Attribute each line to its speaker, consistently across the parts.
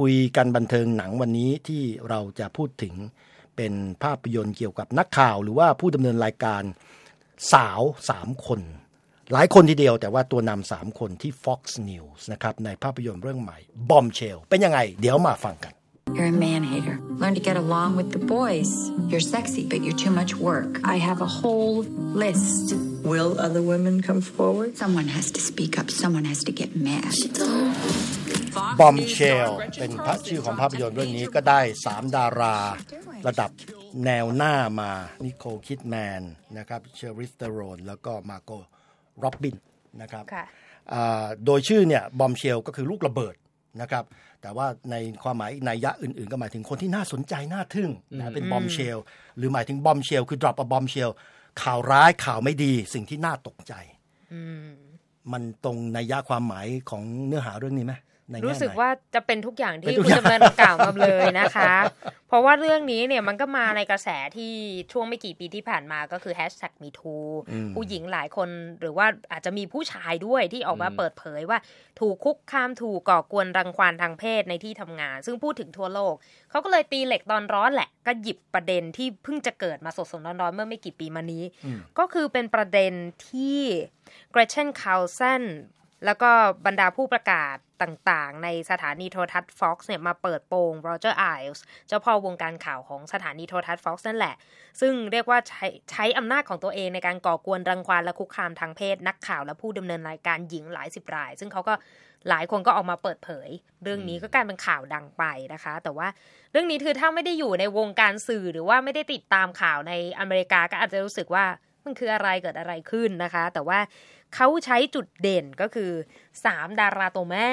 Speaker 1: คุยกันบันเทิงหนังวันนี้ที่เราจะพูดถึงเป็นภาพยนตร์เกี่ยวกับนักข่าว หรือว่าผู้ดำเนินรายการสาวสามคน หลายคนทีเดียวแต่ว่าตัวนำสามคนที่ Fox News นะครับในภาพยนตร์เรื่องใหม่ Bombshell เป็นยังไง เดี๋ยวมาฟังกัน
Speaker 2: You're a man hater. Learn to get along with the boys. You're sexy, but you're too much work. I have a whole list.
Speaker 3: Will other women come forward?
Speaker 2: Someone has to speak up. Someone has to get mad.
Speaker 1: Bombshell เป็นพระชื่อของภาพยนตร์เรื่องนี้ก็ได้สามดารา ระดับแนวหน้ามานิโคลคิดแมนนะครับชาร์ลิซ เธอรอนแล้วก็มาร์โกต์ ร็อบบี้นะครับ
Speaker 4: ค่ะ
Speaker 1: อ่าโดยชื่อเนี่ย bombshell ก็คือลูกระเบิดนะครับแต่ว่าในความหมายนัยยะอื่นๆ ก็หมายถึงคนที่น่าสนใจน่าทึ่งนะเป็น bombshell หรือหมายถึง bombshell คือ drop a bombshell ข่าวร้ายข่าวไม่ดีสิ่งที่น่าตกใจมันตรงในยะความหมายของเนื้อหาเรื่องนี้ไหมในแง่ไหน
Speaker 4: รู้สึกว่าจะเป็นทุกอย่าง
Speaker 1: เป็
Speaker 4: ที่
Speaker 1: นทุก
Speaker 4: คุณ
Speaker 1: อย่าง
Speaker 4: ดำเนินกล่าวมาเลยนะคะ เพราะว่าเรื่องนี้เนี่ยมันก็มาในกระแสที่ช่วงไม่กี่ปีที่ผ่านมาก็คือแฮชแท็กมีทูผู้หญิงหลายคนหรือว่าอาจจะมีผู้ชายด้วยที่ออกมาเปิดเผยว่า ถูกคุกคามถูกก่อกวนรังควานทางเพศในที่ทำงาน ซึ่งพูดถึงทั่วโลก เขาก็เลยตีเหล็กตอนร้อนแหละ ก็หยิบประเด็นที่เพิ่งจะเกิดมาสดๆร้อนๆเมื่อไม่กี่ปีมานี้ ก็คือเป็นประเด็นที่เกรเชนคา l เซน แล้วก็บรรดาผู้ประกาศต่างๆ ในสถานีโทรทัศน์ Fox เนี่ยมาเปิดโปงโรเจอร์ไอส์เจ้าพ่อวงการข่าวของสถานีโทรทัศน์ Fox นั่นแหละ ซึ่งเรียกว่าใช้ใช้อำนาจของตัวเองในการก่อกวนรังควานและคุกคามทางเพศ นักข่าวและผู้ดำเนินรายการหญิงหลายสิบราย ซึ่งเขาก็หลายคนก็ออกมาเปิดเผย เรื่องนี้ก็กลายเป็นข่าวดังไปนะคะ แต่ว่าเรื่องนี้คือถ้าไม่ได้อยู่ในวงการสื่อหรือว่าไม่ได้ติดตามข่าวในอเมริกาก็อาจจะรู้สึกว่า มันคืออะไรเกิดอะไรขึ้นนะคะ แต่ว่าเขาใช้จุดเด่นก็คือ3ดาราตัวแม่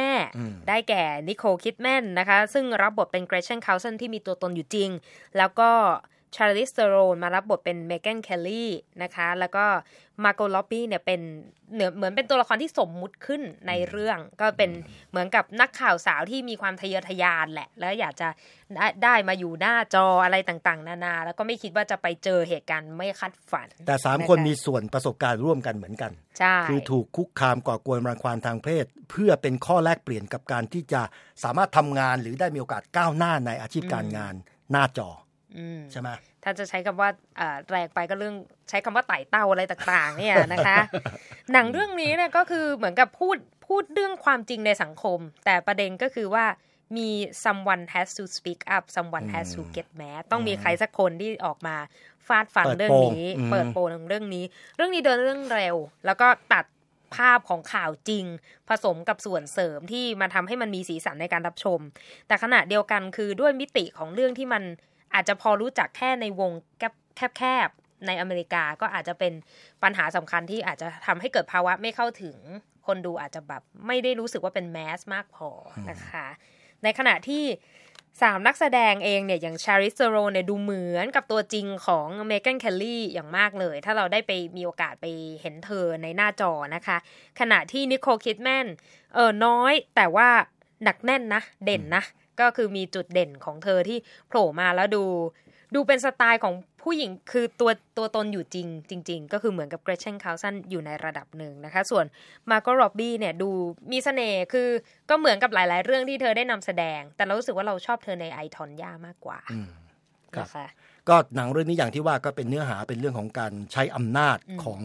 Speaker 4: ได้แก่นิโคลคิดแมนนะคะ ซึ่งรับบทเป็นเกรเชนคา l เซนที่มีตัวตนอยู่จริง แล้วก็ ชาร์ลิซ เธอรอนมารับบทเป็นเมแกนเคลลี่นะคะ แล้วก็มาร์โกต์ ร็อบบี้เนี่ยเป็นเหนือเหมือนเป็นตัวละครที่สมมุติขึ้นในเรื่อง ก็เป็นเหมือนกับนักข่าวสาวที่มีความทะเยอทะยานแหละ แล้วอยากจะได้ได้มาอยู่หน้าจออะไรต่างๆ นานา แล้วก็ไม่คิดว่าจะไปเจอเหตุการณ์ไม่คาดฝัน
Speaker 1: แต่สามะะคนมีส่วนประสบการณ์ร่วมกันเหมือนกัน
Speaker 4: ใช่
Speaker 1: คือถูกคุกคามก่อกวนรังควานทางเพศ เพื่อเป็นข้อแลกเปลี่ยนกับการที่จะสามารถทำงานหรือได้มีโอกาสก้าวหน้าในอาชีพการงานหน้าจอ
Speaker 4: อืม
Speaker 1: ใช่ไหม
Speaker 4: ถ้าจะใช้คำว่าเอ่อแรงไปก็เรื่องใช้คำว่าไต่เต้าอะไรต่างๆ เนี่ยนะคะ หนังเรื่องนี้เนี่ยก็คือเหมือนกับพูดพูดเรื่องความจริงในสังคม แต่ประเด็นก็คือว่ามี someone has to speak up someone has to get mad ต้องมีใครสักคนที่ออกมาฟาดฟัน
Speaker 1: เปิด
Speaker 4: เรื่อง
Speaker 1: โปง
Speaker 4: นี้
Speaker 1: อืม
Speaker 4: เปิดโปงเรื่องนี้ เรื่องนี้เดินเรื่องเร็ว แล้วก็ตัดภาพของข่าวจริง ผสมกับส่วนเสริมที่มาทำให้มันมีสีสันในการรับชม แต่ขณะเดียวกันคือด้วยมิติของเรื่องที่มัน อาจจะพอรู้จักแค่ในวงแคบๆในอเมริกาก็อาจจะเป็นปัญหาสำคัญที่อาจจะทำให้เกิดภาวะไม่เข้าถึง คนดูอาจจะแบบไม่ได้รู้สึกว่าเป็นแมสมากพอนะคะ ในขณะที่สามนักแสดงเองเนี่ยอย่างชาริสโรเนี่ยดูเหมือนกับตัวจริงของเมแกนเคลลี่อย่างมากเลย ถ้าเราได้ไปมีโอกาสไปเห็นเธอในหน้าจอนะคะ ขณะที่นิโคลคิดแมนเออน้อยแต่ว่าหนักแน่นนะ เด่นนะ ก็คือมีจุดเด่นของเธอที่โผล่มาแล้วดู ดูเป็นสไตล์ของผู้หญิงคือตัวตัวตนอยู่จริง จริง ๆ ก็คือเหมือนกับเกรตเชนคาร์ลสันอยู่ในระดับหนึ่งนะคะ ส่วนมาร์ก r ร็อบบี้เนี่ยดูมีเสน่ห์คือก็เหมือนกับหลาย ๆ เรื่องที่เธอได้นำแสดง แต่เรารู้สึกว่าเราชอบเธอใน I, Tonya มากกว่า นะคะ
Speaker 1: ก็หนังเรื่องนี้อย่างที่ว่าก็เป็นเนื้อหาเป็นเรื่องของการใช้อำนาจของ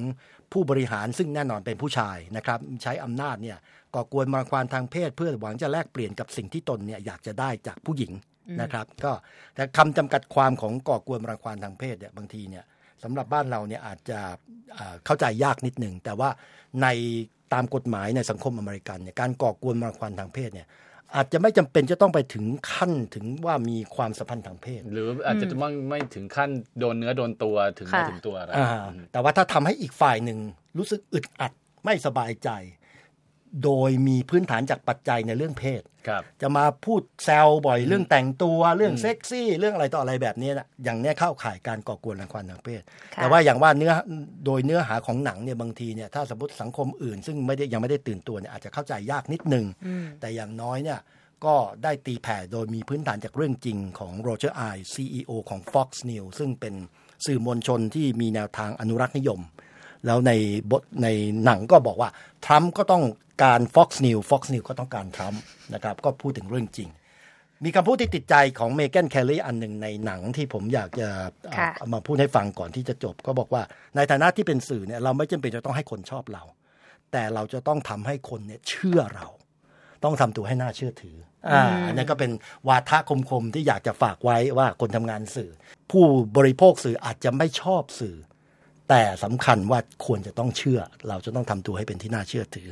Speaker 1: ผู้บริหารซึ่งแน่นอนเป็นผู้ชายนะครับใช้อำนาจเนี่ยก่อกวนรังควานทางเพศเพื่อหวังจะแลกเปลี่ยนกับสิ่งที่ตนเนี่ยอยากจะได้จากผู้หญิงนะครับ ก็แต่คำจำกัดความของก่อกวนรังควานทางเพศเนี่ยบางทีเนี่ยสำหรับบ้านเราเนี่ยอาจจะอ่าเข้าใจยากนิดหนึ่งแต่ว่าในตามกฎหมายในสังคมอเมริกันเนี่ยการก่อกวนรังควานทางเพศเนี่ย อาจจะไม่จำเป็นจะต้องไปถึงขั้นถึงว่ามีความสัมพันธ์ทางเพศ
Speaker 5: หรืออาจจะไม่ไม่ถึงขั้นโดนเนื้อโดนตัวถึงไม่
Speaker 4: ค่ะ
Speaker 5: ถึงตัวอะไร
Speaker 1: อ่าแต่ว่าถ้าทำให้อีกฝ่ายหนึ่งรู้สึกอึดอัดไม่สบายใจ โดยมีพื้นฐานจากปัจจัยในเรื่องเพศ
Speaker 5: ครับ
Speaker 1: จะมาพูดแซวบ่อยเรื่องแต่งตัวเรื่องเซ็กซี่ เรื่องอะไรต่ออะไรแบบนี้นะอย่างเนี้ยเข้าข่ายการก่อกวนรังควานทางเพศ
Speaker 4: ค่ะ
Speaker 1: แต่ว่าอย่างว่าเนื้อโดยเนื้อหาของหนังเนี่ยบางทีเนี่ยถ้าสมมติสังคมอื่น ซึ่งไม่ได้ยังไม่ได้ตื่นตัวเนี่ยอาจจะเข้าใจยากนิดนึง แต่อย่างน้อยเนี่ยก็ได้ตีแผ่โดยมีพื้นฐานจากเรื่องจริงของโรเจอร์ไอ CEO ของ Fox News ซึ่งเป็นสื่อมวลชนที่มีแนวทางอนุรักษ์นิยม แล้วในบทในหนังก็บอกว่าทรัมป์ก็ต้องการ Fox News Fox News ก็ต้องการทรัมป์นะครับก็พูดถึงเรื่องจริง มีคำพูดที่ติดใจของเมแกนแคลรี่อันหนึ่งในหนังที่ผมอยากจะเอา
Speaker 4: ค่ะ
Speaker 1: เอามาพูดให้ฟังก่อนที่จะจบ ก็บอกว่าในฐานะที่เป็นสื่อเนี่ยเราไม่จำเป็นจะต้องให้คนชอบเรา แต่เราจะต้องทำให้คนเนี่ยเชื่อเรา ต้องทำตัวให้น่าเชื่อถืออ่าอันนี้ก็เป็นวาทะคมๆที่อยากจะฝากไว้ว่าคนทำงานสื่อ ผู้บริโภคสื่ออาจจะไม่ชอบสื่อ แต่สำคัญว่าควรจะต้องเชื่อ เราจะต้องทำตัวให้เป็นที่น่าเชื่อถือ